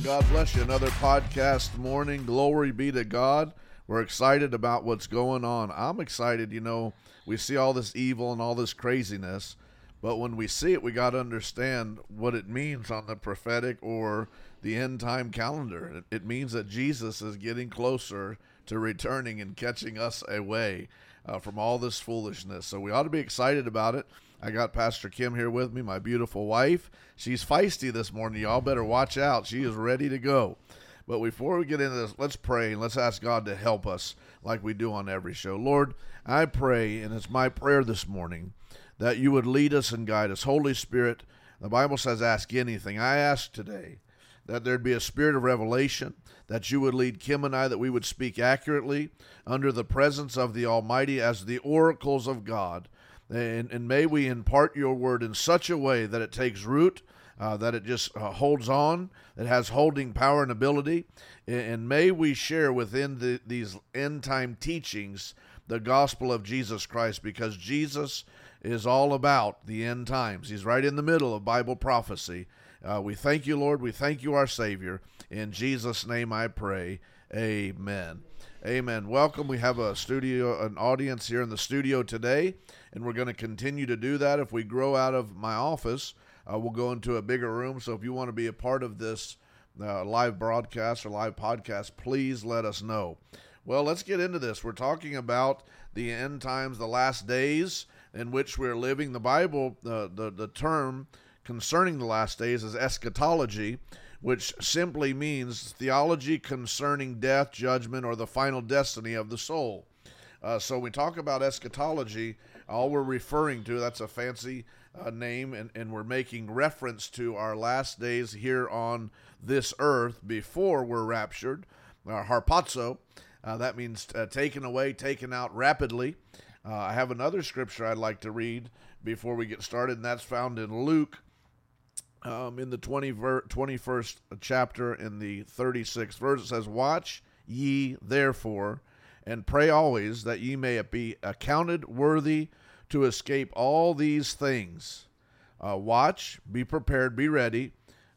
and God bless you. Another podcast morning. Glory be to God. We're excited about what's going on. I'm excited. You know, we see all this evil and all this craziness, but when we see it, we got to understand what it means on the prophetic or the end time calendar. It, means that Jesus is getting closer to returning and catching us away uh, from all this foolishness. So we ought to be excited about it. I got Pastor Kim here with me, my beautiful wife. She's feisty this morning. Y'all better watch out. She is ready to go. But before we get into this, let's pray and let's ask God to help us like we do on every show. Lord, I pray, and it's my prayer this morning, that you would lead us and guide us. Holy Spirit, the Bible says, ask anything. I ask today that there'd be a spirit of revelation, that you would lead Kim and I, that we would speak accurately under the presence of the Almighty as the oracles of God and, and may we impart your word in such a way that it takes root, uh, that it just uh, holds on, that has holding power and ability. And, and may we share within the, these end time teachings the gospel of Jesus Christ because Jesus is all about the end times. He's right in the middle of Bible prophecy. Uh, we thank you, Lord. We thank you, our Savior. In Jesus' name I pray. Amen. Amen. Welcome. We have a studio, an audience here in the studio today, and we're going to continue to do that. If we grow out of my office, uh, we'll go into a bigger room. So if you want to be a part of this uh, live broadcast or live podcast, please let us know. Well, let's get into this. We're talking about the end times, the last days in which we're living. The Bible, uh, the the term concerning the last days is eschatology which simply means theology concerning death, judgment, or the final destiny of the soul. Uh, so we talk about eschatology, all we're referring to, that's a fancy uh, name, and, and we're making reference to our last days here on this earth before we're raptured. Uh, harpazo, uh, that means uh, taken away, taken out rapidly. Uh, I have another scripture I'd like to read before we get started, and that's found in Luke um, in the 20 ver- 21st chapter in the 36th verse it says watch ye therefore and pray always that ye may be accounted worthy to escape all these things. Uh, watch be prepared be ready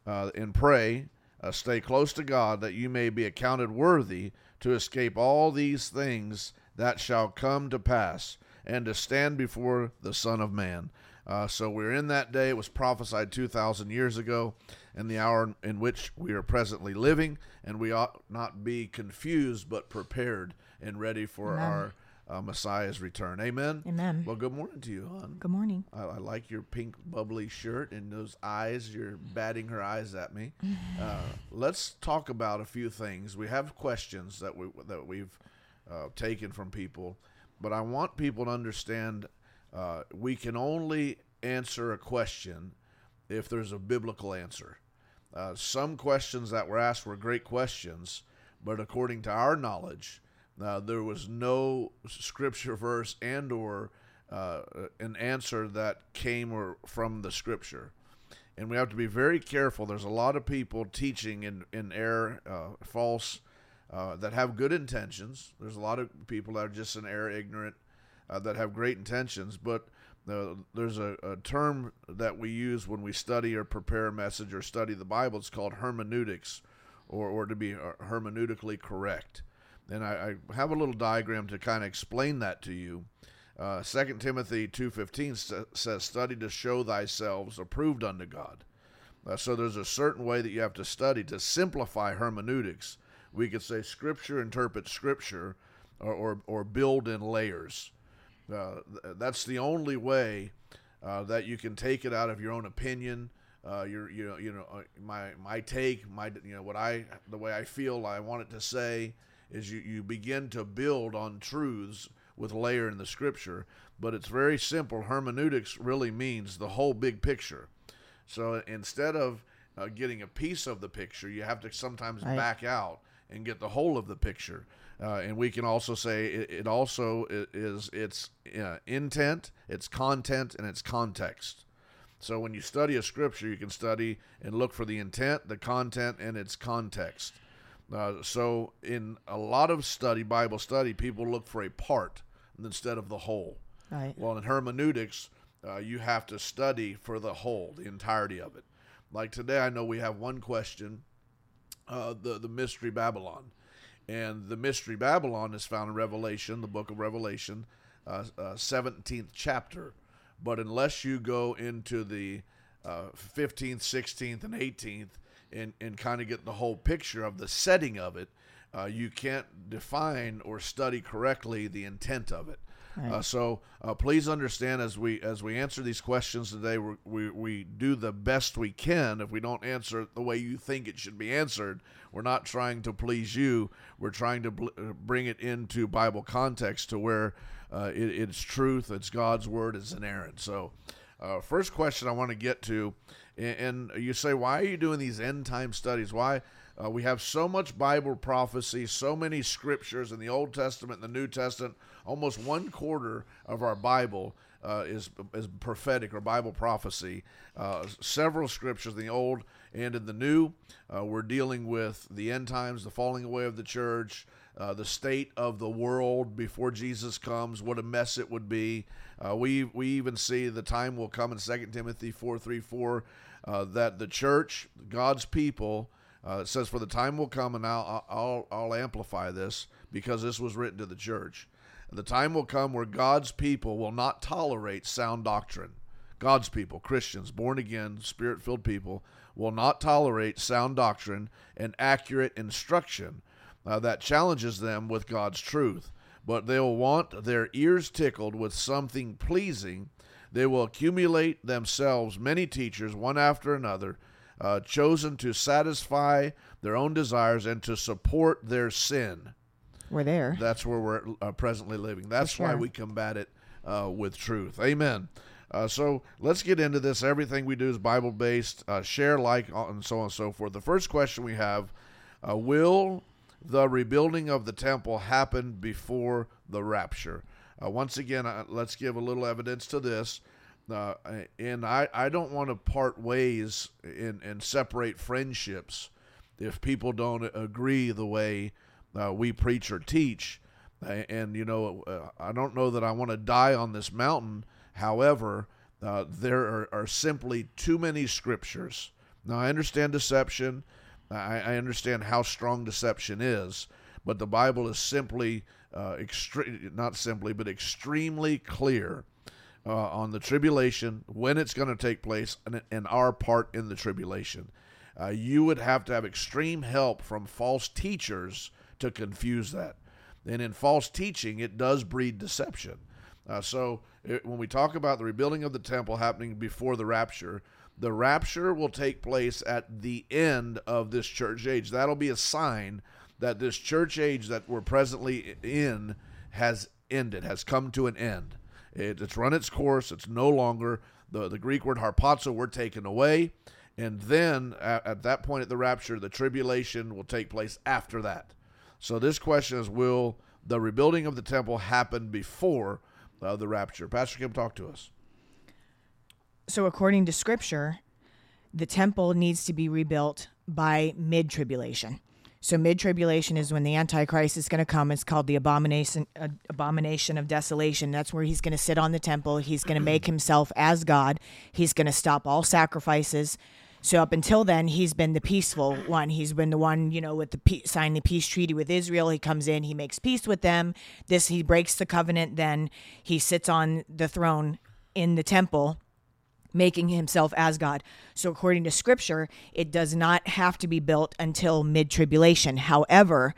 uh, and pray uh, stay close to god that you may be accounted worthy to escape all these things that shall come to pass and to stand before the son of man uh, so we're in that day. It was prophesied 2,000 years ago, and the hour in which we are presently living, and we ought not be confused, but prepared and ready for Amen. our uh, Messiah's return. Amen. Amen. Well, good morning to you, hon. Good morning. I, I, like your pink bubbly shirt and those eyes. You're batting her eyes at me. Uh, let's talk about a few things. We have questions that we that we've uh, taken from people, but I want people to understand uh, we can only answer a question if there's a biblical answer. Uh, some questions that were asked were great questions, but according to our knowledge, uh, there was no scripture verse and or uh, an answer that came or from the scripture. And we have to be very careful. There's a lot of people teaching in, in error, uh, false, that have good intentions. There's a lot of people that are just in error, ignorant, uh, that have great intentions, but uh, there's a, a, term that we use when we study or prepare a message or study the Bible. It's called hermeneutics, or, or to be uh, hermeneutically correct. And I, I have a little diagram to kind of explain that to you. Uh, 2 Timothy 2.15 says, Study to show thyself approved unto God. Uh, so there's a certain way that you have to study to simplify hermeneutics. We could say Scripture interprets Scripture or, or, or build in layers. Uh, that's the only way uh, that you can take it out of your own opinion. Uh, your, you know, you know, uh, my my take, my, you know, what I, the way I feel, I want it to say, is you you begin to build on truths with layer in the scripture. But it's very simple. Hermeneutics really means the whole big picture. So instead of uh, getting a piece of the picture, you have to sometimes right. back out and get the whole of the picture. Uh, and we can also say it, it also is its uh, intent, its content, and its context. So when you study a scripture, you can study and look for the intent, the content, and its context. Uh, so in a lot of study, Bible study, people look for a part instead of the whole. Right. Well, in hermeneutics, uh, you have to study for the whole, the entirety of it. Like today, I know we have one question uh, the the mystery Babylon, and the mystery Babylon is found in Revelation, the book of Revelation, uh, uh, seventeenth chapter. But unless you go into the uh, fifteenth, sixteenth, and eighteenth, and and kind of get the whole picture of the setting of it, uh, you can't define or study correctly the intent of it. Right. Uh, so uh, please understand as we as we answer these questions today, we, we do the best we can. If we don't answer it the way you think it should be answered, we're not trying to please you. We're trying to bl- uh, bring it into Bible context to where uh, it, it's truth, it's God's word, it's inerrant. So, uh, first question I want to get to, and, and you say, why are you doing these end time studies? Why? Uh, we have so much Bible prophecy, so many scriptures in the Old Testament and the New Testament. Almost one quarter of our Bible uh, is is prophetic or Bible prophecy. Uh, several scriptures in the Old and in the New. Uh, we're dealing with the end times, the falling away of the church, uh, the state of the world before Jesus comes, what a mess it would be. Uh, we we even see the time will come in 2 Timothy four three four that the church, God's people uh, says, "For the time will come, and I'll, I'll I'll amplify this because this was written to the church. The time will come where God's people will not tolerate sound doctrine. God's people, Christians, born again, spirit-filled people, will not tolerate sound doctrine and accurate instruction uh, that challenges them with God's truth. But they'll want their ears tickled with something pleasing." They will accumulate themselves many teachers, one after another, uh, chosen to satisfy their own desires and to support their sin. We're there. That's where we're uh, presently living. That's sure. why we combat it uh, with truth. Amen. Uh, so let's get into this. Everything we do is Bible based. Uh, share, like, uh, and so on and so forth. The first question we have Will the rebuilding of the temple happened before the rapture? once again, let's give a little evidence to this. Uh, and I, I don't want to part ways and, and separate friendships if people don't agree the way uh, we preach or teach. And, you know, uh, I don't know that I want to die on this mountain. However, uh, there are, are, simply too many scriptures. Now, I understand deception, I, I understand how strong deception is, but the Bible is simply, uh, extre- not simply, but extremely clear uh, on the tribulation, when it's going to take place, and, and, our part in the tribulation. Uh, you would have to have extreme help from false teachers to confuse that. And in false teaching, it does breed deception. Uh, so it, when we talk about the rebuilding of the temple happening before the rapture, the rapture will take place at the end of this church age. That'll be a sign that this church age that we're presently in has ended, has come to an end. It, it's run its course. It's no longer the, the Greek word harpazo were taken away. And then at, at that point at the rapture, the tribulation will take place after that. So this question is Will the rebuilding of the temple happen before uh, the rapture? Pastor Kim, talk to us. So, according to scripture, the temple needs to be rebuilt by mid tribulation. So mid tribulation is when the Antichrist is going to come. It's called the abomination uh, abomination of desolation. That's where he's going to sit on the temple. He's going to make himself as God. He's going to stop all sacrifices. So up until then, he's been the peaceful one. He's been the one, you know, with the pe- sign the peace treaty with Israel. He comes in, he makes peace with them. This he breaks the covenant. Then he sits on the throne in the temple making himself as God. So, according to scripture, it does not have to be built until mid tribulation. However,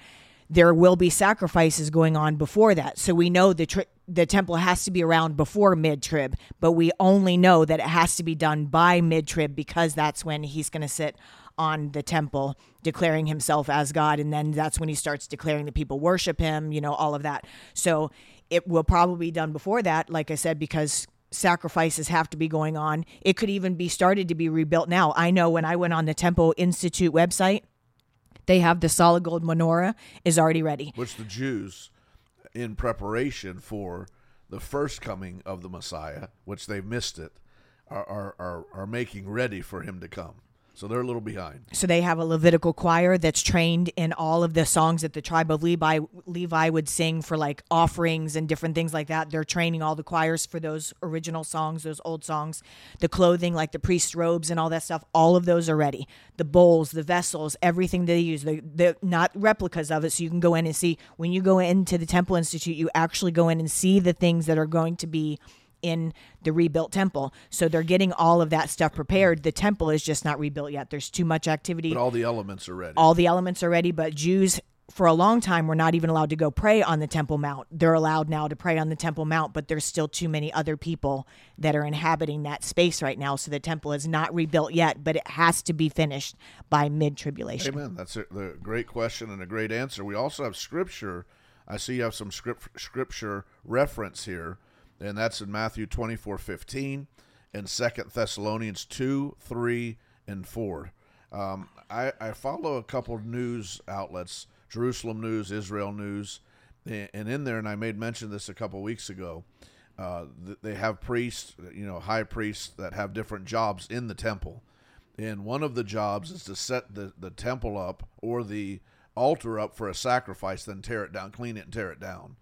there will be sacrifices going on before that. So, we know the, tri- the temple has to be around before mid trib, but we only know that it has to be done by mid trib because that's when he's going to sit on the temple declaring himself as God. And then that's when he starts declaring that people worship him, you know, all of that. So, it will probably be done before that, like I said, because sacrifices have to be going on. It could even be started to be rebuilt now. I know when I went on the Temple Institute website, they have the solid gold menorah is already ready. Which the Jews, in preparation for the first coming of the Messiah, which they've missed it, are, are, are, are making ready for him to come. So they're a little behind. So they have a Levitical choir that's trained in all of the songs that the tribe of Levi Levi would sing for like offerings and different things like that. They're training all the choirs for those original songs, those old songs. The clothing, like the priest's robes and all that stuff, all of those are ready. The bowls, the vessels, everything they use. They're, they're not replicas of it, so you can go in and see. When you go into the Temple Institute, you actually go in and see the things that are going to be in the rebuilt temple. So they're getting all of that stuff prepared. The temple is just not rebuilt yet. There's too much activity. But all the elements are ready. All the elements are ready, but Jews for a long time were not even allowed to go pray on the Temple Mount. They're allowed now to pray on the Temple Mount, but there's still too many other people that are inhabiting that space right now. So the temple is not rebuilt yet, but it has to be finished by mid tribulation. Amen. That's a, a great question and a great answer. We also have scripture. I see you have some script, scripture reference here and that's in Matthew 24 15 and Second Thessalonians 2, 3, and 4. Um, I, I, follow a couple news outlets Jerusalem News, Israel News, and in there, and I made mention this a couple weeks ago. Uh, they have priests, you know, high priests that have different jobs in the temple. And one of the jobs is to set the, the temple up or the altar up for a sacrifice, then tear it down, clean it, and tear it down.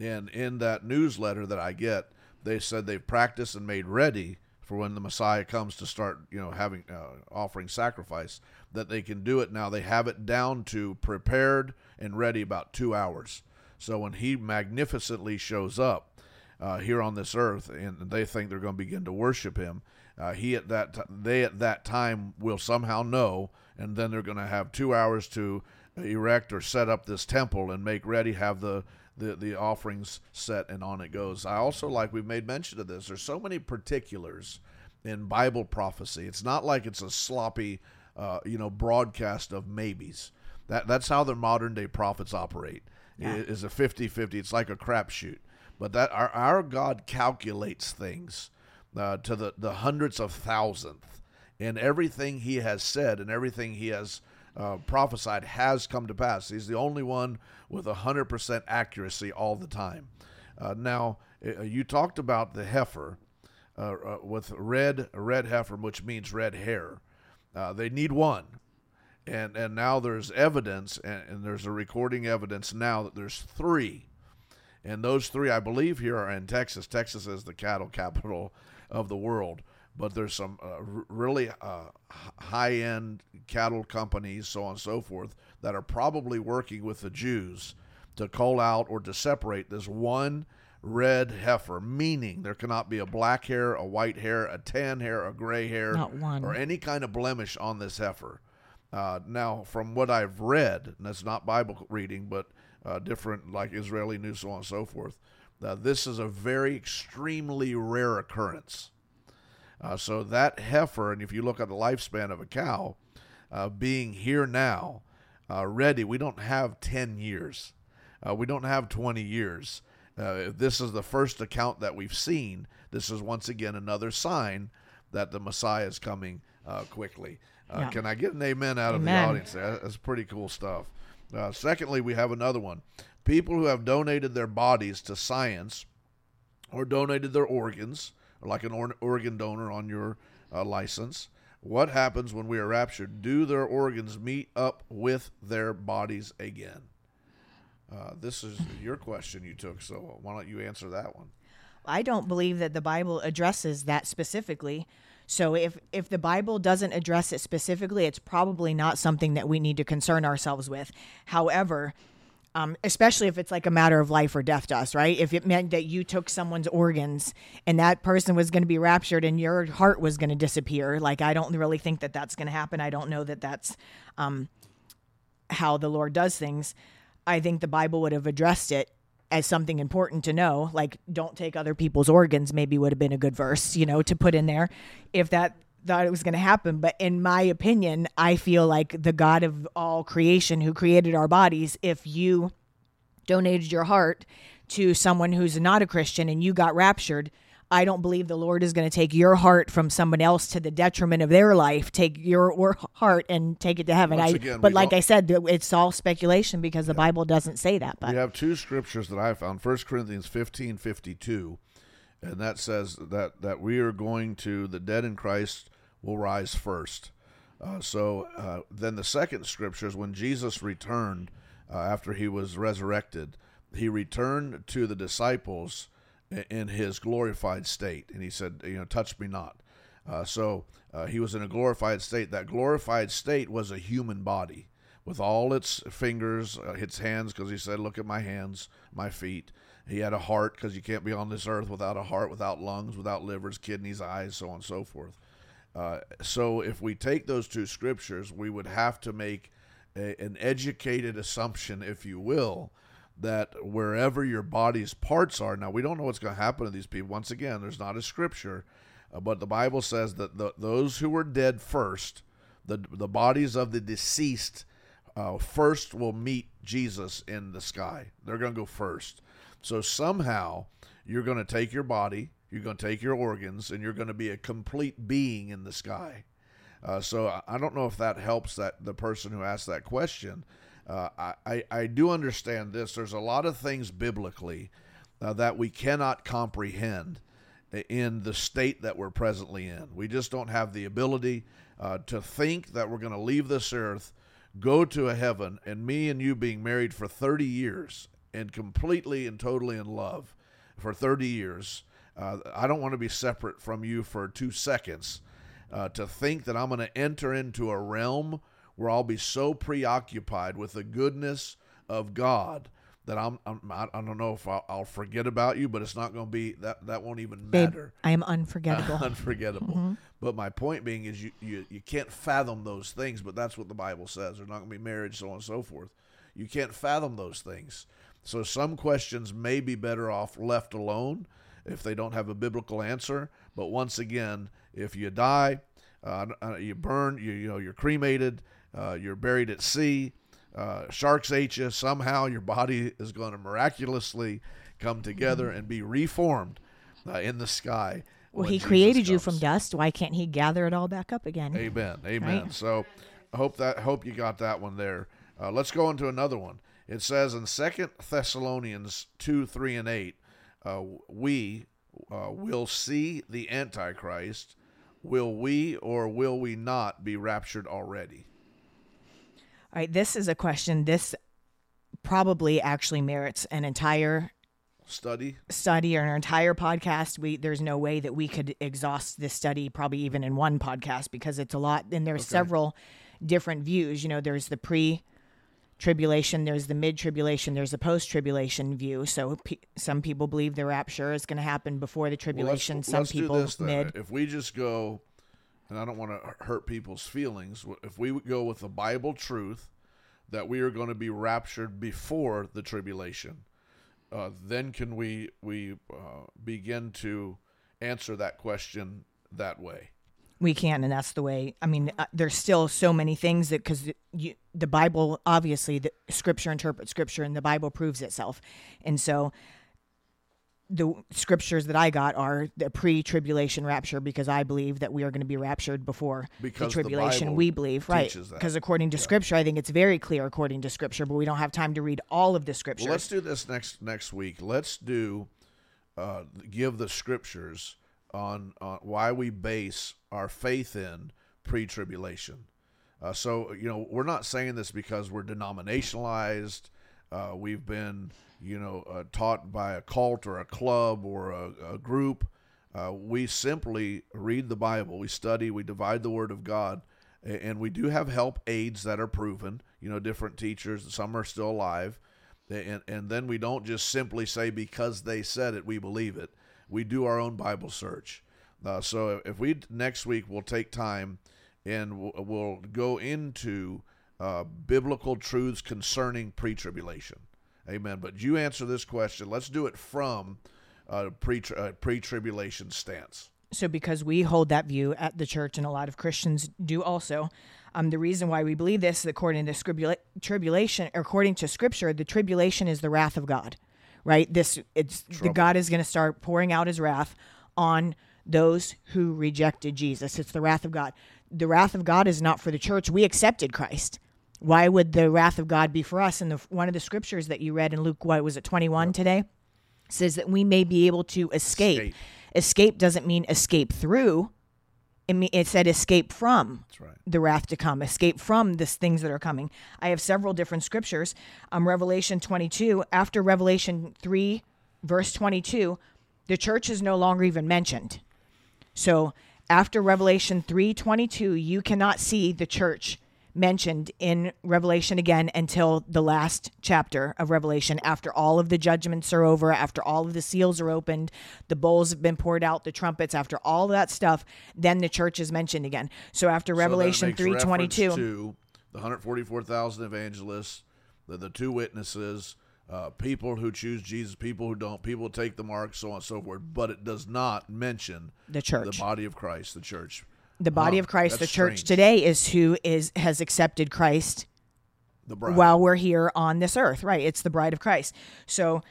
And in that newsletter that I get, they said they've practiced and made ready for when the Messiah comes to start, you know, having uh, offering sacrifice, that they can do it now. They have it down to prepared and ready about two hours. So when he magnificently shows up uh, here on this earth, and they think they're going to begin to worship him, uh, he at that t- they at that time will somehow know, and then they're going to have two hours to erect or set up this temple and make ready, have the the the offerings set and on it goes. I also like we've made mention of this. There's so many particulars in Bible prophecy. It's not like it's a sloppy, uh, you know, broadcast of maybes. That that's how the modern day prophets operate. Yeah. It is a 50-50. It's like a crapshoot. But that our our God calculates things uh, to the the hundredths of thousandth, and everything He has said and everything He has uh, prophesied has come to pass. He's the only one with 100% accuracy all the time. Uh, now, uh, you talked about the heifer uh, uh, with red red heifer, which means red hair. Uh, they need one. And, and now there's evidence, and, and there's a recording evidence now that there's three. And those three, I believe, here are in Texas. Texas is the cattle capital of the world but there's some uh, r- really uh, high end cattle companies, so on and so forth, that are probably working with the Jews to call out or to separate this one red heifer, meaning there cannot be a black hair, a white hair, a tan hair, a gray hair, Not one. or any kind of blemish on this heifer. Uh, now, from what I've read, and that's not Bible reading, but uh, different, like Israeli news, so on and so forth, uh, this is a very extremely rare occurrence. Uh, so that heifer, and if you look at the lifespan of a cow, uh, being here now, uh, ready, we don't have 10 years. Uh, we don't have 20 years. Uh, this is the first account that we've seen, this is once again another sign that the Messiah is coming uh, quickly. Yeah. Can I get an amen out amen. of the audience? That's pretty cool stuff. secondly, we have another one. People who have donated their bodies to science or donated their organs like an or- organ donor on your uh, license. What happens when we are raptured? Do their organs meet up with their bodies again? Uh, this is your question you took, so why don't you answer that one? I don't believe that the Bible addresses that specifically. So if if the Bible doesn't address it specifically, it's probably not something that we need to concern ourselves with. However, um, especially if it's like a matter of life or death to us, right? If it meant that you took someone's organs and that person was going to be raptured and your heart was going to disappear, like I don't really think that that's going to happen. I don't know that that's um, how the Lord does things. I think the Bible would have addressed it as something important to know, like don't take other people's organs. Maybe would have been a good verse, you know, to put in there. If that thought it was going to happen. But in my opinion, I feel like the God of all creation who created our bodies, if you donated your heart to someone who's not a Christian and you got raptured, I don't believe the Lord is going to take your heart from someone else to the detriment of their life. Take your heart and take it to heaven. I, but like I said, it's all speculation because the yeah. Bible doesn't say that. But we have two scriptures that I found: First Corinthians fifteen fifty two, and that says that that we are going to the dead in Christ will rise first. Uh, so uh, then the second scripture is when Jesus returned uh, after he was resurrected, he returned to the disciples in his glorified state, and he said, "You know, touch me not." Uh, so uh, he was in a glorified state. That glorified state was a human body with all its fingers, uh, its hands, because he said, "Look at my hands, my feet." He had a heart because you can't be on this earth without a heart, without lungs, without livers, kidneys, eyes, so on and so forth. Uh, so if we take those two scriptures, we would have to make a, an educated assumption, if you will, that wherever your body's parts are, now we don't know what's going to happen to these people. Once again, there's not a scripture, uh, but the Bible says that the, those who were dead first, the the bodies of the deceased, uh, first will meet Jesus in the sky. They're going to go first. So somehow you're going to take your body, you're going to take your organs, and you're going to be a complete being in the sky. Uh, so I don't know if that helps that the person who asked that question. Uh, I, I do understand this. There's a lot of things biblically uh, that we cannot comprehend in the state that we're presently in. We just don't have the ability uh, to think that we're going to leave this earth, go to a heaven, and me and you being married for 30 years and completely and totally in love for 30 years. Uh, I don't want to be separate from you for two seconds. Uh, to think that I'm going to enter into a realm where I'll be so preoccupied with the goodness of God that I'm, I'm I don't know if I'll, I'll, forget about you, but it's not going to be that that won't even matter. Babe, I am unforgettable. unforgettable. Mm-hmm. But my point being is you, you you can't fathom those things, but that's what the Bible says. There's not going to be marriage, so on and so forth. You can't fathom those things. So some questions may be better off left alone if they don't have a biblical answer. But once again, if you die, uh, uh, you burn, you, you know, you're cremated, uh, you're buried at sea, uh, sharks ate you, somehow your body is going to miraculously come together and be reformed uh, in the sky. Well, he Jesus created comes. you from dust. Why can't he gather it all back up again? Amen. Amen. Right? So I hope that hope you got that one there. Uh, let's go into another one. It says in Second Thessalonians 2 3 and 8, uh, we uh, will see the Antichrist. Will we or will we not be raptured already? All right, this is a question. This probably actually merits an entire study study or an entire podcast we there's no way that we could exhaust this study probably even in one podcast because it's a lot and there's okay. several different views you know there's the pre tribulation, there's the mid tribulation, there's a post tribulation view. So pe- some people believe the rapture is going to happen before the tribulation. Well, let's, some let's people this, mid. If we just go, and I don't want to hurt people's feelings, if we go with the Bible truth that we are going to be raptured before the tribulation, uh, then can we we uh, begin to answer that question that way? We can and that's the way i mean uh, there's still so many things that because the bible obviously the scripture interprets scripture and the bible proves itself. And so the scriptures that i got are the pre-tribulation rapture because i believe that we are going to be raptured before because the tribulation the we believe right. because according to yeah. scripture i think it's very clear according to scripture but we don't have time to read all of the scriptures well, let's do this next next week. Let's do uh, give the scriptures on, on why we base our faith in pre tribulation. Uh, so, you know, we're not saying this because we're denominationalized. Uh, we've been, you know, uh, taught by a cult or a club or a, a group. Uh, we simply read the Bible, we study, we divide the Word of God, and we do have help aids that are proven. You know, different teachers, some are still alive. And, and then we don't just simply say because they said it, we believe it we do our own Bible search. Uh, so if we next week we'll take time and we'll, we'll go into uh, biblical truths concerning pre-tribulation. Amen. But you answer this question. Let's do it from a pre uh, pre-tribulation stance. So because we hold that view at the church, and a lot of Christians do also. Um, the reason why we believe this is according to tribulation, according to Scripture, the tribulation is the wrath of God right? This it's Trouble. the God is going to start pouring out his wrath on those who rejected Jesus. It's the wrath of God. The wrath of God is not for the church. We accepted Christ. Why would the wrath of God be for us? And the one of the scriptures that you read in Luke, what was it, 21 yep. today, says that we may be able to escape. escape. Escape doesn't mean escape through It, said escape from That's right. the wrath to come, escape from these things that are coming. I have several different scriptures. Um, Revelation 22, after Revelation 3, verse 22, the church is no longer even mentioned. So after Revelation 3:22, you cannot see the church mentioned in Revelation again until the last chapter of Revelation after all of the judgments are over, after all of the seals are opened, the bowls have been poured out, the trumpets, after all that stuff, then the church is mentioned again. So after Revelation so that 3:22, to the 144,000 evangelists, the, the two witnesses, uh, people who choose Jesus, people who don't, people who take the mark, so on and so forth. But it does not mention the church. the body of Christ, the church, the body Huh, of Christ, the church strange. today is who is has accepted Christ the bride. while we're here on this earth. Right. It's the bride of Christ. So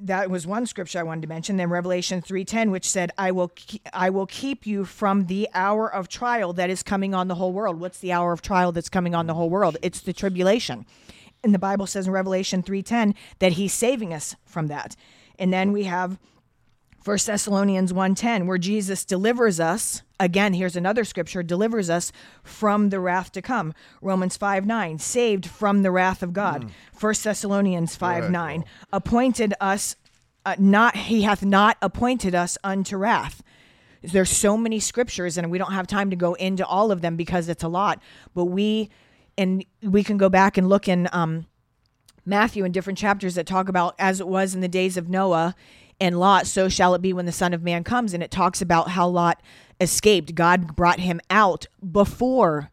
that was one scripture I wanted to mention. Then Revelation 3:10 which said, "I will ke- I will keep you from the hour of trial that is coming on the whole world." What's the hour of trial that's coming on the whole world? It's the tribulation. And the Bible says in Revelation 3:10 that he's saving us from that. And then we have 1 Thessalonians 1:10 where Jesus delivers us again here's another scripture delivers us from the wrath to come. Romans 5:9 saved from the wrath of God. 1 Thessalonians 5:9 appointed us uh, not he hath not appointed us unto wrath. There's so many scriptures and we don't have time to go into all of them because it's a lot but we and we can go back and look in um Matthew in different chapters that talk about as it was in the days of Noah and Lot, so shall it be when the Son of Man comes. And it talks about how Lot escaped. God brought him out before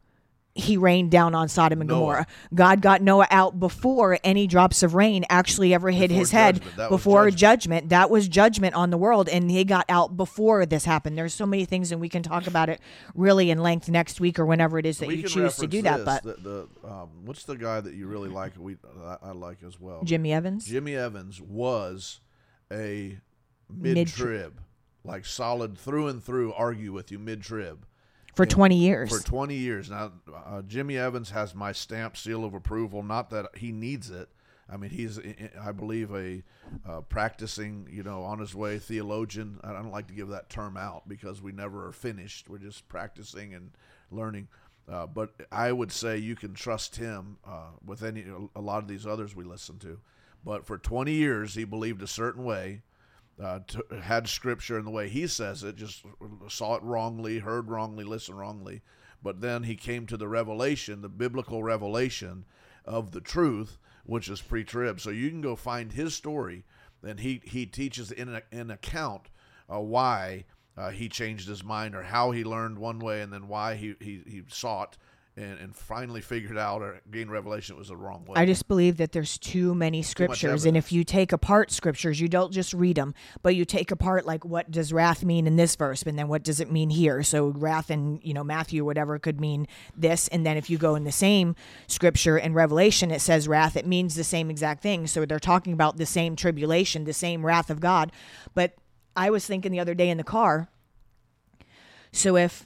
he rained down on Sodom and Noah. Gomorrah. God got Noah out before any drops of rain actually ever hit Before his head. Before judgment. judgment. That was judgment on the world. And he got out before this happened. There's so many things, and we can talk about it really in length next week or whenever it is that we you choose to do that. But the, the um, what's the guy that you really like? We I, I like as well. Jimmy Evans? Jimmy Evans was a Mid- trib, like solid through and through. Argue with you mid trib for 20 years. for 20 years now. Uh, Jimmy Evans has my stamp seal of approval. Not that he needs it. I mean, he's I- I believe a uh, practicing, you know, on his way theologian. I don't like to give that term out because we never are finished. We're just practicing and learning. Uh, but I would say you can trust him uh, with any a lot of these others we listen to. But for 20 years, he believed a certain way, uh, had scripture in the way he says it, just saw it wrongly, heard wrongly, listened wrongly. But then he came to the revelation, the biblical revelation of the truth, which is pre-trib. So you can go find his story, and he he teaches in an account uh, why uh, he changed his mind or how he learned one way, and then why he he, he sought and, and finally figured out or gained revelation it was the wrong way. I just believe that there's too many scriptures, and if you take apart scriptures, you don't just read them, but you take apart like what does wrath mean in this verse, and then what does it mean here? So wrath in you know Matthew whatever could mean this, and then if you go in the same scripture in Revelation, it says wrath, it means the same exact thing. So they're talking about the same tribulation, the same wrath of God. But I was thinking the other day in the car. So if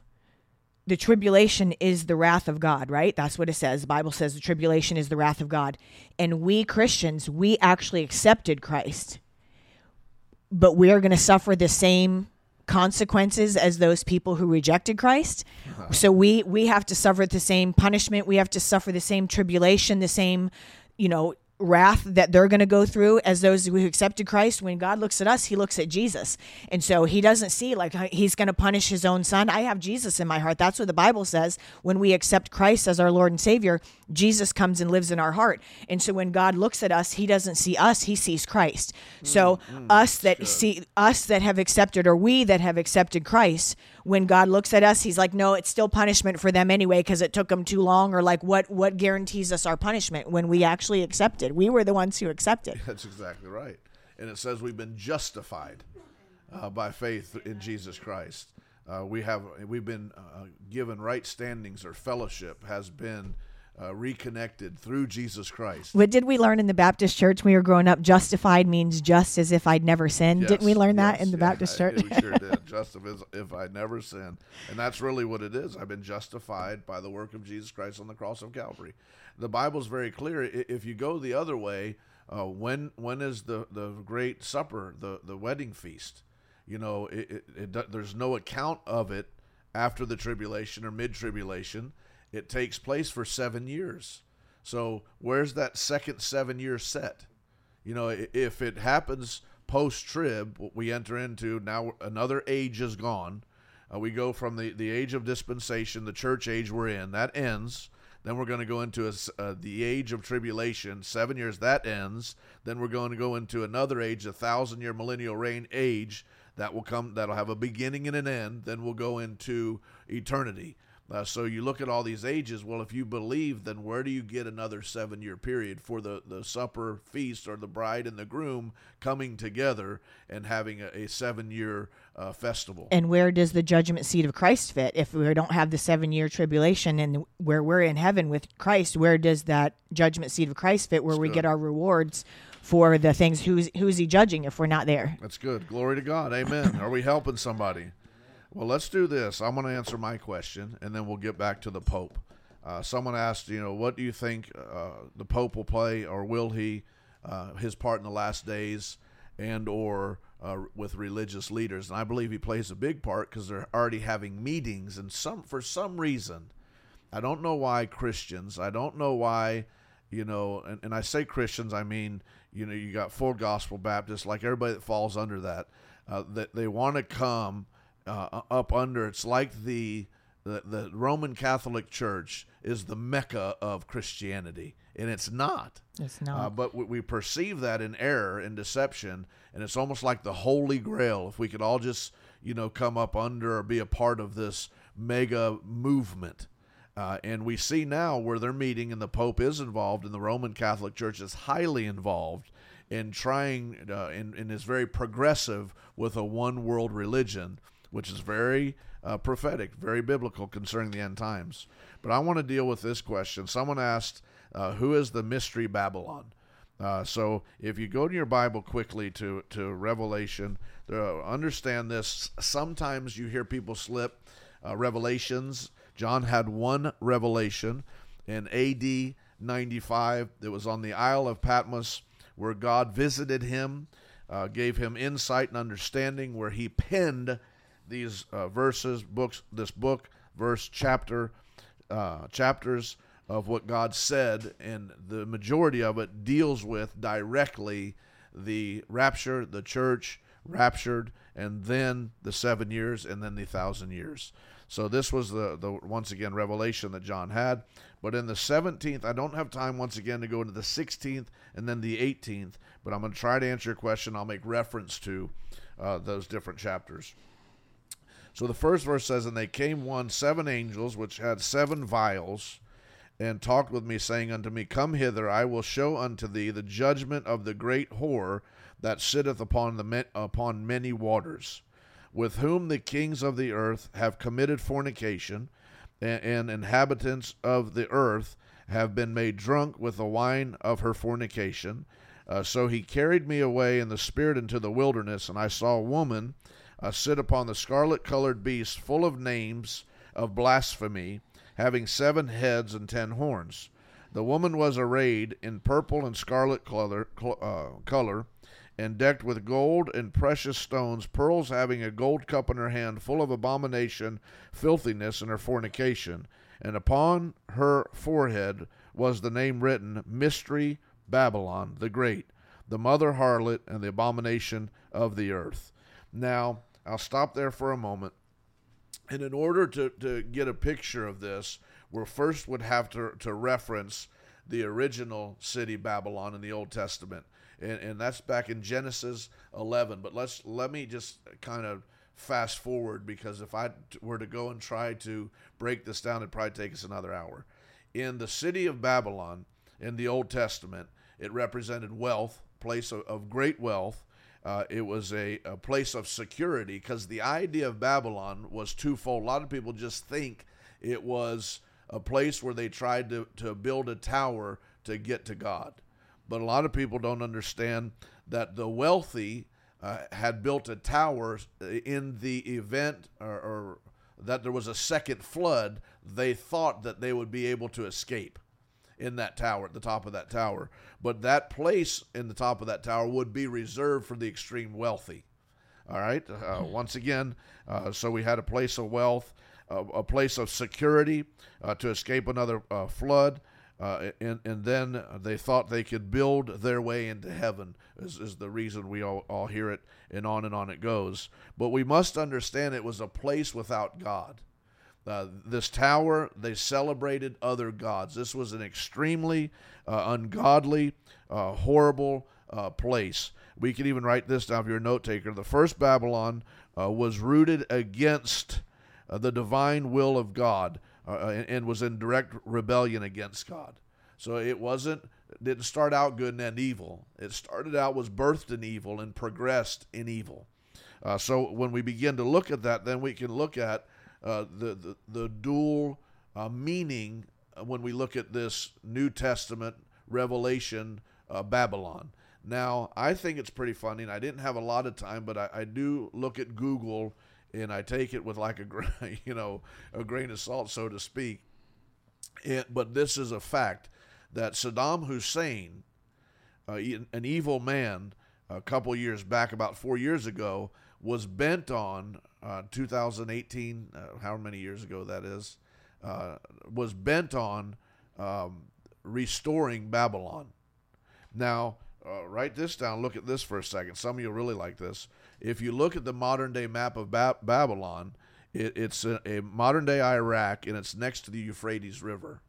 the tribulation is the wrath of God, right? That's what it says. The Bible says the tribulation is the wrath of God. And we Christians, we actually accepted Christ. But we are going to suffer the same consequences as those people who rejected Christ. Uh-huh. So we we have to suffer the same punishment, we have to suffer the same tribulation, the same, you know, wrath that they're going to go through as those who accepted Christ. When God looks at us, he looks at Jesus. And so he doesn't see like uh, he's going to punish his own son. I have Jesus in my heart. That's what the Bible says. When we accept Christ as our Lord and Savior, Jesus comes and lives in our heart. And so when God looks at us, he doesn't see us, he sees Christ. So us that see us that have accepted or we that have accepted Christ, when God looks at us, he's like, "No, it's still punishment for them anyway because it took them too long." Or like, what what guarantees us our punishment when we actually accepted? We were the ones who accepted. That's exactly right. And it says we've been justified uh, by faith in Jesus Christ. Uh, we have we've been uh, given right standings or fellowship has been uh, reconnected through Jesus Christ. What did we learn in the Baptist church when we were growing up? Justified means just as if I'd never sinned. Didn't we Yes, learn that in the yeah, Baptist I- church? we sure did. Just if, if I'd never sinned, and that's really what it is. I've been justified by the work of Jesus Christ on the cross of Calvary. The Bible's very clear. If you go the other way, uh, when when is the the great supper, the the wedding feast? You know, it, it, it, there's no account of it after the tribulation or mid tribulation, it takes place for seven years. So where's that second seven year set? You know, if it happens post trib, we enter into now another age is gone. Uh, we go from the, the age of dispensation, the church age we're in, that ends. Then we're going to go into a, uh, the age of tribulation, seven years, that ends. Then we're going to go into another age, a thousand year millennial reign age that will come, that'll have a beginning and an end. Then we'll go into eternity. Uh, so you look at all these ages. Well, if you believe, then where do you get another seven year period for the, the supper feast or the bride and the groom coming together and having a, a seven year uh, festival? And where does the judgment seat of Christ fit? If we don't have the seven year tribulation and where we're in heaven with Christ, where does that judgment seat of Christ fit where That's we good. get our rewards? For the things, who's who's he judging if we're not there? That's good. Glory to God. Amen. Are we helping somebody? Well, let's do this. I'm going to answer my question, and then we'll get back to the Pope. Uh, someone asked, you know, what do you think uh, the Pope will play, or will he, uh, his part in the last days, and or uh, with religious leaders? And I believe he plays a big part because they're already having meetings, and some for some reason, I don't know why Christians, I don't know why, you know, and, and I say Christians, I mean, you know, you got full gospel Baptists, like everybody that falls under that, uh, that they want to come uh, up under. It's like the, the the Roman Catholic Church is the mecca of Christianity, and it's not. It's not. Uh, but we, we, perceive that in error and deception, and it's almost like the Holy Grail. If we could all just you know come up under or be a part of this mega movement. Uh, and we see now where they're meeting, and the Pope is involved, and the Roman Catholic Church is highly involved in trying, uh, and, and is very progressive with a one world religion which is very uh, prophetic, very biblical concerning the end times. But I want to deal with this question. Someone asked, uh, Who is the mystery Babylon? Uh, so if you go to your Bible quickly to, to Revelation, uh, understand this. Sometimes you hear people slip uh, revelations. John had one revelation in AD 95. It was on the Isle of Patmos where God visited him, uh, gave him insight and understanding, where he penned these uh, verses, books, this book, verse, chapter, uh, chapters of what God said, and the majority of it deals with directly the rapture, the church raptured, and then the seven years, and then the thousand years. So this was the, the once again revelation that John had. But in the 17th, I don't have time once again to go into the 16th and then the 18th, but I'm going to try to answer your question. I'll make reference to uh, those different chapters. So the first verse says, And they came one seven angels, which had seven vials, and talked with me, saying unto me, Come hither, I will show unto thee the judgment of the great whore that sitteth upon the upon many waters, with whom the kings of the earth have committed fornication, and, and inhabitants of the earth have been made drunk with the wine of her fornication. Uh, so he carried me away in the spirit into the wilderness, and I saw a woman uh, sit upon the scarlet colored beast full of names of blasphemy, having seven heads and ten horns. The woman was arrayed in purple and scarlet color, uh, color, and decked with gold and precious stones, pearls having a gold cup in her hand, full of abomination, filthiness, and her fornication. And upon her forehead was the name written Mystery Babylon the Great, the mother harlot and the abomination of the earth. Now, I'll stop there for a moment. And in order to, to get a picture of this, we first would have to, to reference the original city Babylon in the Old Testament. And, and that's back in Genesis 11. But let's let me just kind of fast forward because if I were to go and try to break this down, it'd probably take us another hour. In the city of Babylon in the Old Testament, it represented wealth, place of, of great wealth, uh, it was a, a place of security because the idea of Babylon was twofold. A lot of people just think it was a place where they tried to, to build a tower to get to God. But a lot of people don't understand that the wealthy uh, had built a tower in the event or, or that there was a second flood, they thought that they would be able to escape in that tower, at the top of that tower. But that place in the top of that tower would be reserved for the extreme wealthy. All right. Uh, once again, uh, so we had a place of wealth. a, a place of security uh, to escape another uh, flood. Uh, and, and then they thought they could build their way into heaven, is, is the reason we all, all hear it, and on and on it goes. But we must understand it was a place without God. Uh, this tower, they celebrated other gods. This was an extremely uh, ungodly, uh, horrible uh, place. We can even write this down if you're a note taker. The first Babylon uh, was rooted against uh, the divine will of God and, and, was in direct rebellion against God. So it wasn't didn't start out good and end evil. It started out was birthed in evil and progressed in evil. so when we begin to look at that, then we can look at uh, the, the, the dual uh, meaning when we look at this New Testament revelation uh, Babylon. Now, I think it's pretty funny, and I didn't have a lot of time, but I, I do look at Google and I take it with like a you know a grain of salt, so to speak. It, but this is a fact that Saddam Hussein, uh, an evil man, a couple years back, about four years ago, was bent on uh, 2018, uh, however many years ago that is, uh, was bent on um, restoring Babylon. Now, uh, write this down. Look at this for a second. Some of you really like this. If you look at the modern day map of ba- Babylon, it, it's a, a modern day Iraq and it's next to the Euphrates River.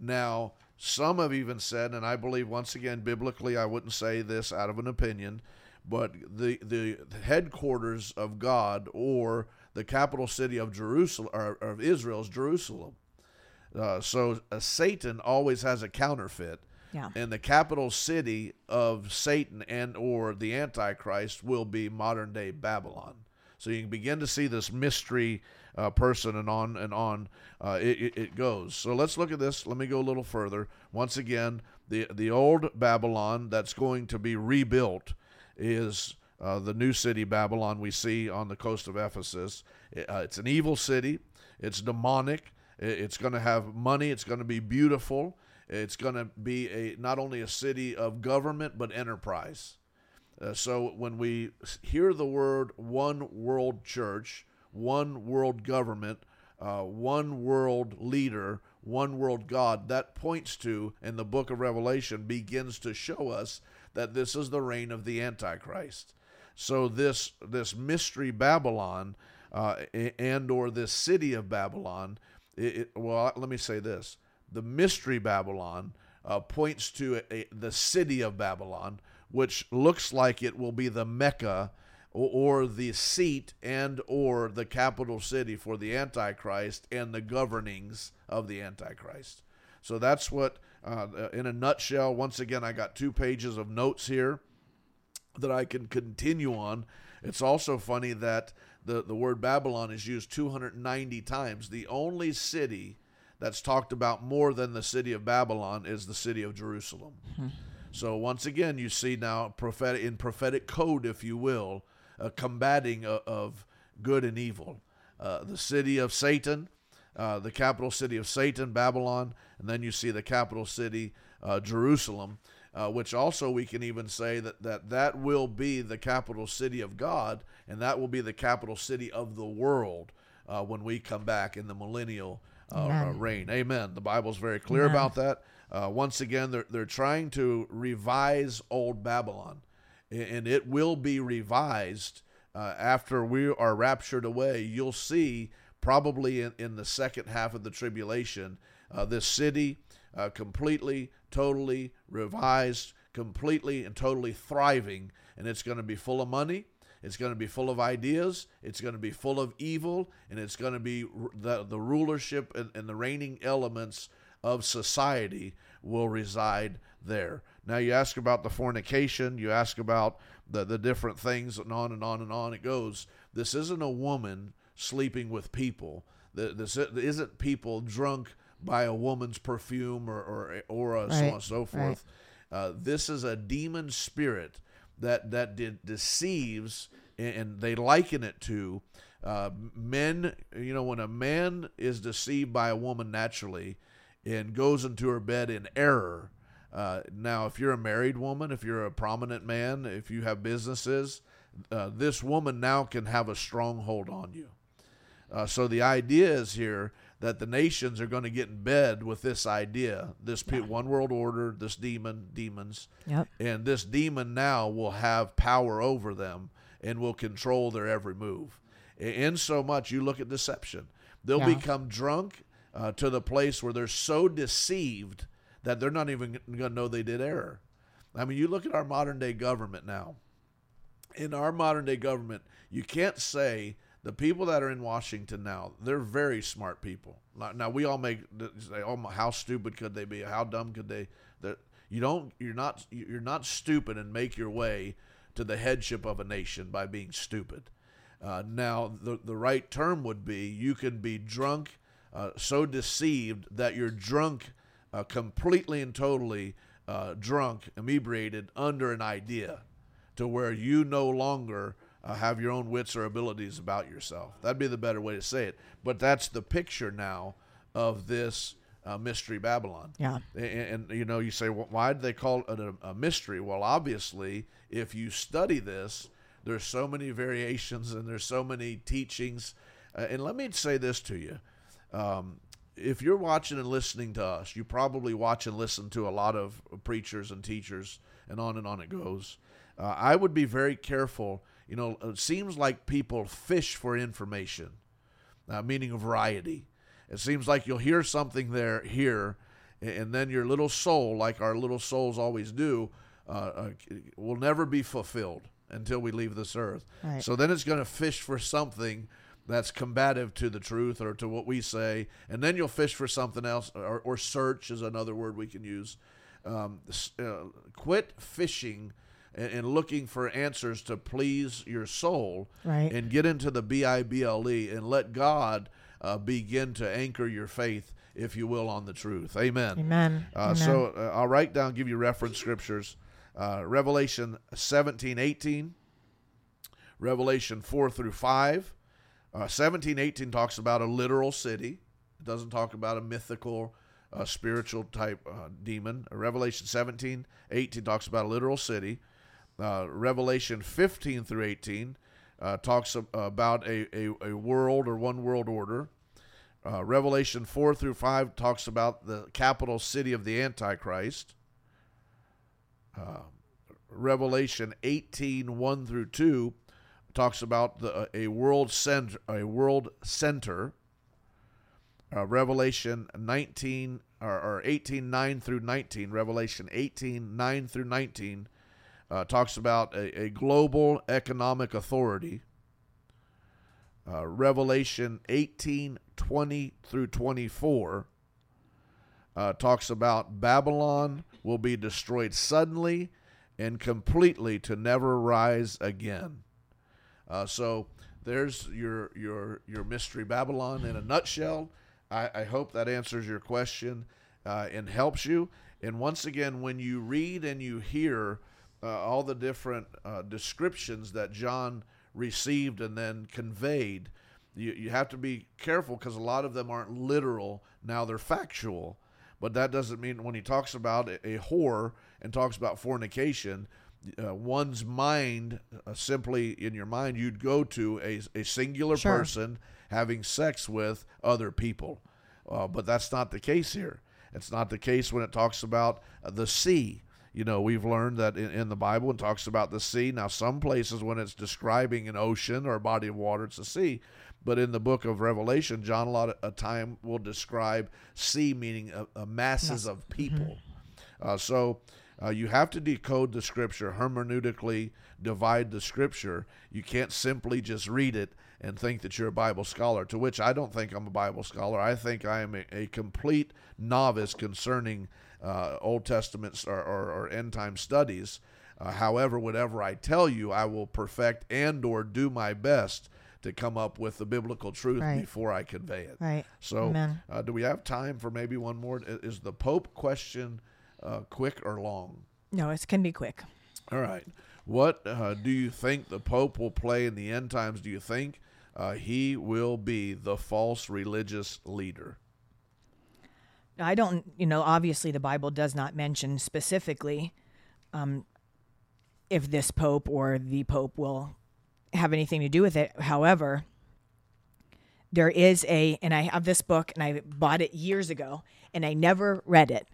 Now, some have even said, and I believe once again, biblically, I wouldn't say this out of an opinion, but the the headquarters of God or the capital city of Jerusalem or of Israel is Jerusalem. Uh, so uh, Satan always has a counterfeit. Yeah. And the capital city of Satan and or the Antichrist will be modern day Babylon. So you can begin to see this mystery uh, person and on and on uh, it, it, goes. So let's look at this. Let me go a little further. Once again, the the old Babylon that's going to be rebuilt is uh, the new city Babylon we see on the coast of Ephesus. Uh, it's an evil city. It's demonic. It's going to have money. It's going to be beautiful. It's going to be a not only a city of government but enterprise. Uh, so when we hear the word one world church, one world government, uh, one world leader, one world God, that points to, in the book of Revelation, begins to show us that this is the reign of the Antichrist. So this this mystery Babylon uh, and or this city of Babylon, it, it, well, let me say this: the mystery Babylon uh, points to a, a, the city of Babylon, which looks like it will be the Mecca or, or the seat and or the capital city for the Antichrist and the governings of the Antichrist. So that's what uh, in a nutshell, once again, I got two pages of notes here that I can continue on. It's also funny that the, the word Babylon is used 290 times. The only city that's talked about more than the city of Babylon is the city of Jerusalem. Hmm. So once again, you see now prophetic in prophetic code, if you will, a combating of, of good and evil. Uh, the city of Satan, uh, the capital city of Satan, Babylon, and then you see the capital city, uh, Jerusalem, uh, which also we can even say that, that that will be the capital city of God, and that will be the capital city of the world uh, when we come back in the millennial uh, reign. Amen. The Bible's very clear Amen. about that. once again, they're, they're trying to revise old Babylon, and it will be revised after we are raptured away. You'll see probably in, in the second half of the tribulation, uh, this city uh, completely, totally revised, completely and totally thriving, and it's going to be full of money. It's going to be full of ideas. It's going to be full of evil, and it's going to be the, the rulership and, and the reigning elements of society will reside there. Now, you ask about the fornication, you ask about the, the different things, and on and on and on it goes. This isn't a woman sleeping with people. This isn't people drunk by a woman's perfume or or, or right. so on and so forth. Right. Uh, this is a demon spirit that that did, deceives, and they liken it to uh, men. You know, when a man is deceived by a woman naturally and goes into her bed in error. Uh, now, if you're a married woman, if you're a prominent man, if you have businesses, uh, this woman now can have a stronghold on you. Uh, so the idea is here that the nations are going to get in bed with this idea, this pe- one world order, this demon, demons, Yep. and this demon now will have power over them and will control their every move. In so much, you look at deception, they'll Yeah. become drunk uh, to the place where they're so deceived that they're not even going to know they did error. I mean, you look at our modern day government now. In our modern day government, you can't say the people that are in Washington now, they're very smart people. Now, we all make say, "Oh, how stupid could they be? How dumb could they?" They're- You don't. You're not. You're not stupid and make your way to the headship of a nation by being stupid. Uh, now, the the right term would be you can be drunk, uh, so deceived that you're drunk, uh, completely and totally uh, drunk, inebriated under an idea, to where you no longer uh, have your own wits or abilities about yourself. That'd be the better way to say it. But that's the picture now of this uh, mystery Babylon. Yeah. And, and, you know, you say, well, why did they call it a, a mystery? Well, obviously, if you study this, there's so many variations and there's so many teachings. Uh, and let me say this to you. Um, if you're watching and listening to us, you probably watch and listen to a lot of preachers and teachers, and on and on it goes. Uh, I would be very careful. You know, it seems like people fish for information, uh, meaning variety. It seems like you'll hear something there here, and then your little soul, like our little souls always do, uh, uh, will never be fulfilled until we leave this earth. Right. So then it's going to fish for something that's combative to the truth or to what we say, and then you'll fish for something else, or, or search is another word we can use. Um, uh, quit fishing and, and looking for answers to please your soul, Right. and get into the B I B L E and let God uh, begin to anchor your faith, if you will, on the truth. Amen. Amen. Uh, Amen. so uh, I'll write down, give you reference scriptures. Uh, Revelation 17, 18, Revelation 4 through 5. Uh, 17, 18 talks about a literal city. It doesn't talk about a mythical, uh, spiritual type uh, demon. Revelation 17, 18 talks about a literal city. Uh, Revelation 15 through 18 uh, talks about a, a, a world or one world order. Uh, Revelation 4 through 5 talks about the capital city of the Antichrist. Uh, Revelation 18 1 through 2 talks about the, a world center, a world center. Uh, Revelation 19 or, or 18 9 through 19. Revelation 18 9 through 19 uh, talks about a, a global economic authority. Uh, Revelation 18 20 through 24 uh, talks about Babylon will be destroyed suddenly and completely to never rise again. Uh, so there's your your your mystery Babylon in a nutshell. I, I hope that answers your question uh, and helps you. And once again, when you read and you hear uh, all the different uh, descriptions that John received and then conveyed, you, you have to be careful because a lot of them aren't literal. Now they're factual. But that doesn't mean when he talks about a, whore and talks about fornication, uh, one's mind, uh, simply in your mind, you'd go to a, a singular Sure. person having sex with other people. Uh, but that's not the case here. It's not the case when it talks about uh, the sea. You know, we've learned that in, in the Bible it talks about the sea. Now, some places when it's describing an ocean or a body of water, it's a sea. But in the book of Revelation, John a lot of a time will describe sea meaning uh, uh, masses of people. Uh, so uh, you have to decode the scripture, hermeneutically divide the scripture. You can't simply just read it and think that you're a Bible scholar, to which I don't think I'm a Bible scholar. I think I am a, a complete novice concerning uh, Old Testament or, or, or end time studies. Uh, however, whatever I tell you, I will perfect and or do my best to come up with the biblical truth Right. before I convey it. Right. So, uh, do we have time for maybe one more? Is the Pope question uh, quick or long? No, it can be quick. All right. What uh, do you think the Pope will play in the end times? Do you think uh, he will be the false religious leader? I don't, you know, obviously the Bible does not mention specifically um, if this pope or the pope will have anything to do with it. However, there is a, and I have this book, and I bought it years ago, and I never read it.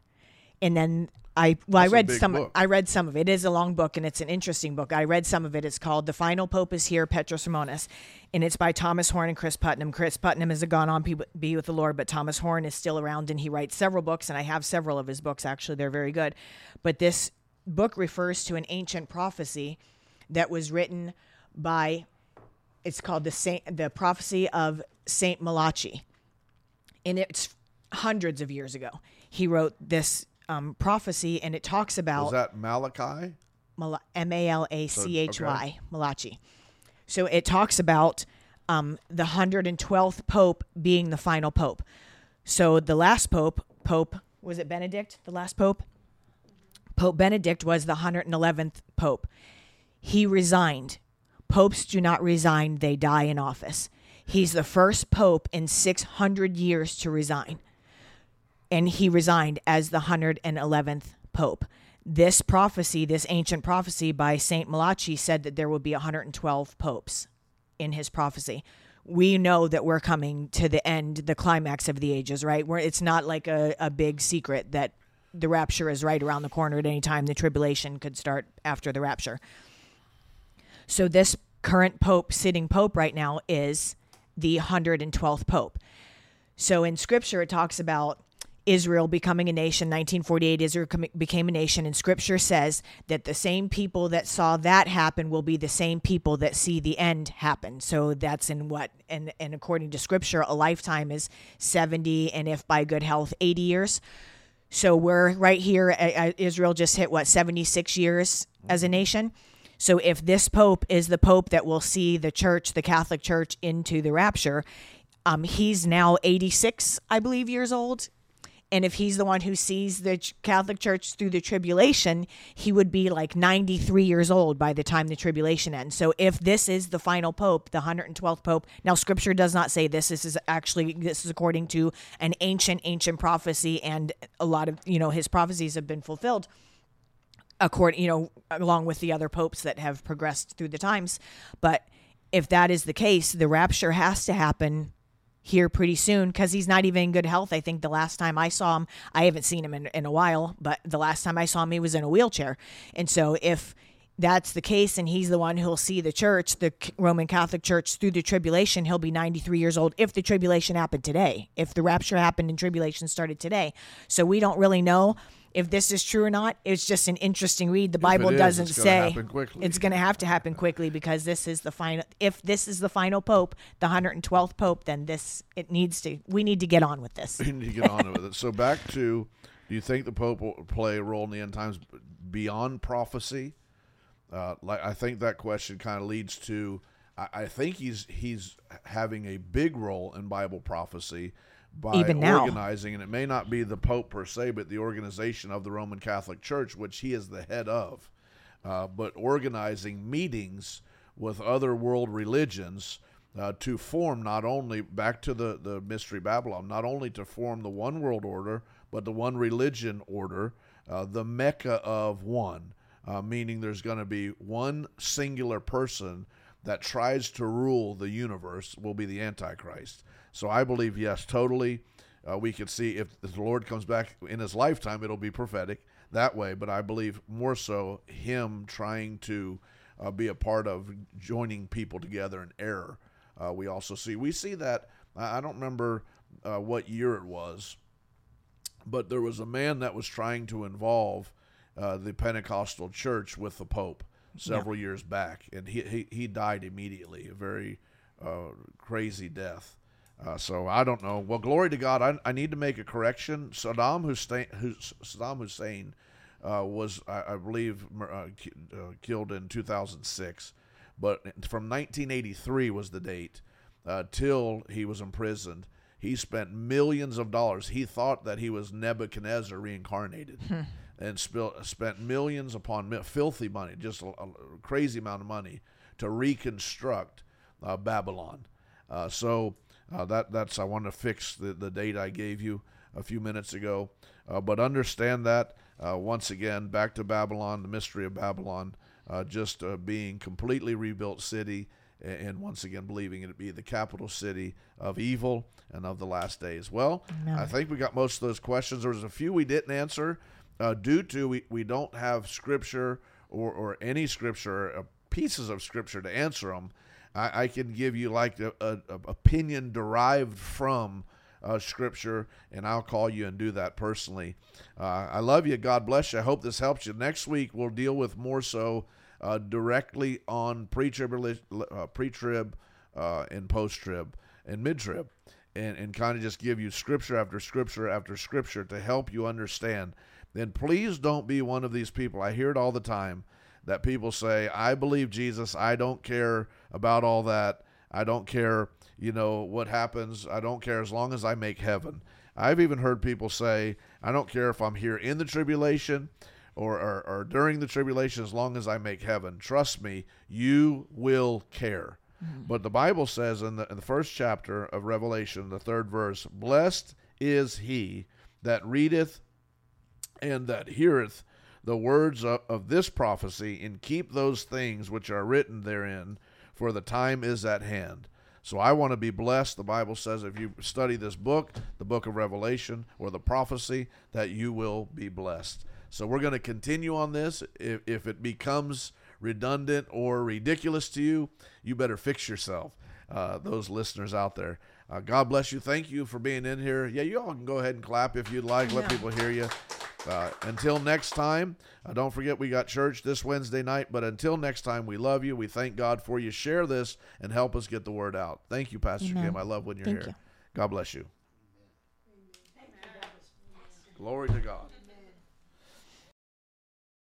And then I well, That's I read some. book. I read some of it. It is a long book, and it's an interesting book. I read some of it. It's called "The Final Pope is Here," Petrus Romanus, and it's by Thomas Horn and Chris Putnam. Chris Putnam has gone on to be with the Lord, but Thomas Horn is still around, and he writes several books, and I have several of his books. Actually, they're very good. But this book refers to an ancient prophecy that was written by. It's called the Saint, the prophecy of Saint Malachy and it's hundreds of years ago. He wrote this um, prophecy, and it talks Was about that Malachy? M A L A C H Y, Malachy. So it talks about um, the 112th Pope being the final Pope. So the last Pope, Pope, was it Benedict, the last Pope? Pope Benedict was the 111th Pope. He resigned. Popes do not resign, they die in office. He's the first Pope in 600 years to resign. And he resigned as the 111th Pope. This prophecy, this ancient prophecy by St. Malachy, said that there will be 112 popes in his prophecy. We know that we're coming to the end, the climax of the ages, right? Where it's not like a, a big secret that the rapture is right around the corner at any time. The tribulation could start after the rapture. So this current pope, sitting pope right now, is the 112th pope. So in scripture, it talks about Israel becoming a nation. 1948, Israel became a nation, and scripture says that the same people that saw that happen will be the same people that see the end happen. So that's in what, and, and according to scripture, a lifetime is 70, and if by good health, 80 years. So we're right here. Israel just hit what 76 years as a nation. So if this pope is the pope that will see the church, the Catholic Church, into the rapture, um, he's now 86, I believe, years old. And if he's the one who sees the Catholic Church through the tribulation, he would be like 93 years old by the time the tribulation ends. So if this is the final pope, the 112th pope, now scripture does not say this. This is actually this is according to an ancient ancient prophecy and a lot of, you know, his prophecies have been fulfilled according you know along with the other popes that have progressed through the times but if that is the case the rapture has to happen here pretty soon because he's not even in good health i think the last time i saw him. I haven't seen him in, in a while but the last time i saw him he was in a wheelchair. And so if that's the case and he's the one who'll see the church the roman catholic church through the tribulation he'll be 93 years old if the tribulation happened today if the rapture happened and tribulation started today. So we don't really know if this is true or not it's just an interesting read the bible is, doesn't it's say it's going to have to happen quickly because this is the final if this is the final pope the 112th pope then this it needs to we need to get on with this We need to get on with it. So back to, do you think the Pope will play a role in the end times beyond prophecy? Uh, like I think that question kind of leads to, I, I think he's he's having a big role in Bible prophecy by Even now. organizing, and it may not be the Pope per se, but the organization of the Roman Catholic Church, which he is the head of, uh, but organizing meetings with other world religions uh, to form not only back to the, the mystery Babylon, not only to form the one world order, but the one religion order, uh, the Mecca of one, uh, meaning there's going to be one singular person that tries to rule the universe will be the Antichrist. So I believe, yes, totally. Uh, we could see if the Lord comes back in his lifetime, it'll be prophetic that way. But I believe more so him trying to uh, be a part of joining people together in error. Uh, we also see we see that I don't remember uh, what year it was, but there was a man that was trying to involve uh, the Pentecostal church with the Pope several years back, and he, he he died immediately, a very uh, crazy death. Uh, so I don't know. Well, glory to God. I, I need to make a correction. Saddam Hussein, Hus- Saddam Hussein uh, was, I, I believe, uh, uh, killed in 2006, but from 1983 was the date uh, till he was imprisoned. He spent millions of dollars. He thought that he was Nebuchadnezzar reincarnated, and spil- spent millions upon mi- filthy money, just a, a crazy amount of money to reconstruct uh, Babylon. Uh, so uh, that that's I want to fix the, the date I gave you a few minutes ago. Uh, but understand that uh, once again, back to Babylon, the mystery of Babylon, uh, just uh, being completely rebuilt city, and, and once again believing it to be the capital city of evil and of the last days. Well, Amen. I think we got most of those questions. There was a few we didn't answer uh, due to we, we don't have scripture or, or any scripture, uh, pieces of scripture to answer them. I, I can give you like a, a, a opinion derived from uh, scripture, and I'll call you and do that personally. Uh, I love you. God bless you. I hope this helps you. Next week, we'll deal with more so uh, directly on pre-trib, uh, pre-trib uh, and post-trib and mid-trib, and, and kind of just give you scripture after scripture after scripture to help you understand. Then please don't be one of these people. I hear it all the time that people say, I believe Jesus. I don't care about all that. I don't care, you know, what happens. I don't care as long as I make heaven. I've even heard people say, I don't care if I'm here in the tribulation or, or, or during the tribulation as long as I make heaven. Trust me, you will care. Mm-hmm. But the Bible says in the, in the first chapter of Revelation, the third verse, Blessed is he that readeth and that heareth the words of, of this prophecy and keep those things which are written therein, for the time is at hand. So I want to be blessed. The Bible says if you study this book, the book of Revelation or the prophecy, that you will be blessed. So we're going to continue on this. If, if it becomes redundant or ridiculous to you, you better fix yourself. Uh, those listeners out there. Uh, God bless you. Thank you for being in here. Yeah, you all can go ahead and clap if you'd like. Let Yeah. people hear you. Uh, until next time, uh, don't forget we got church this Wednesday night. But until next time, we love you. We thank God for you. Share this and help us get the word out. Thank you, Pastor Amen. Kim. I love when you're Thank here. you. God bless you. Glory to God.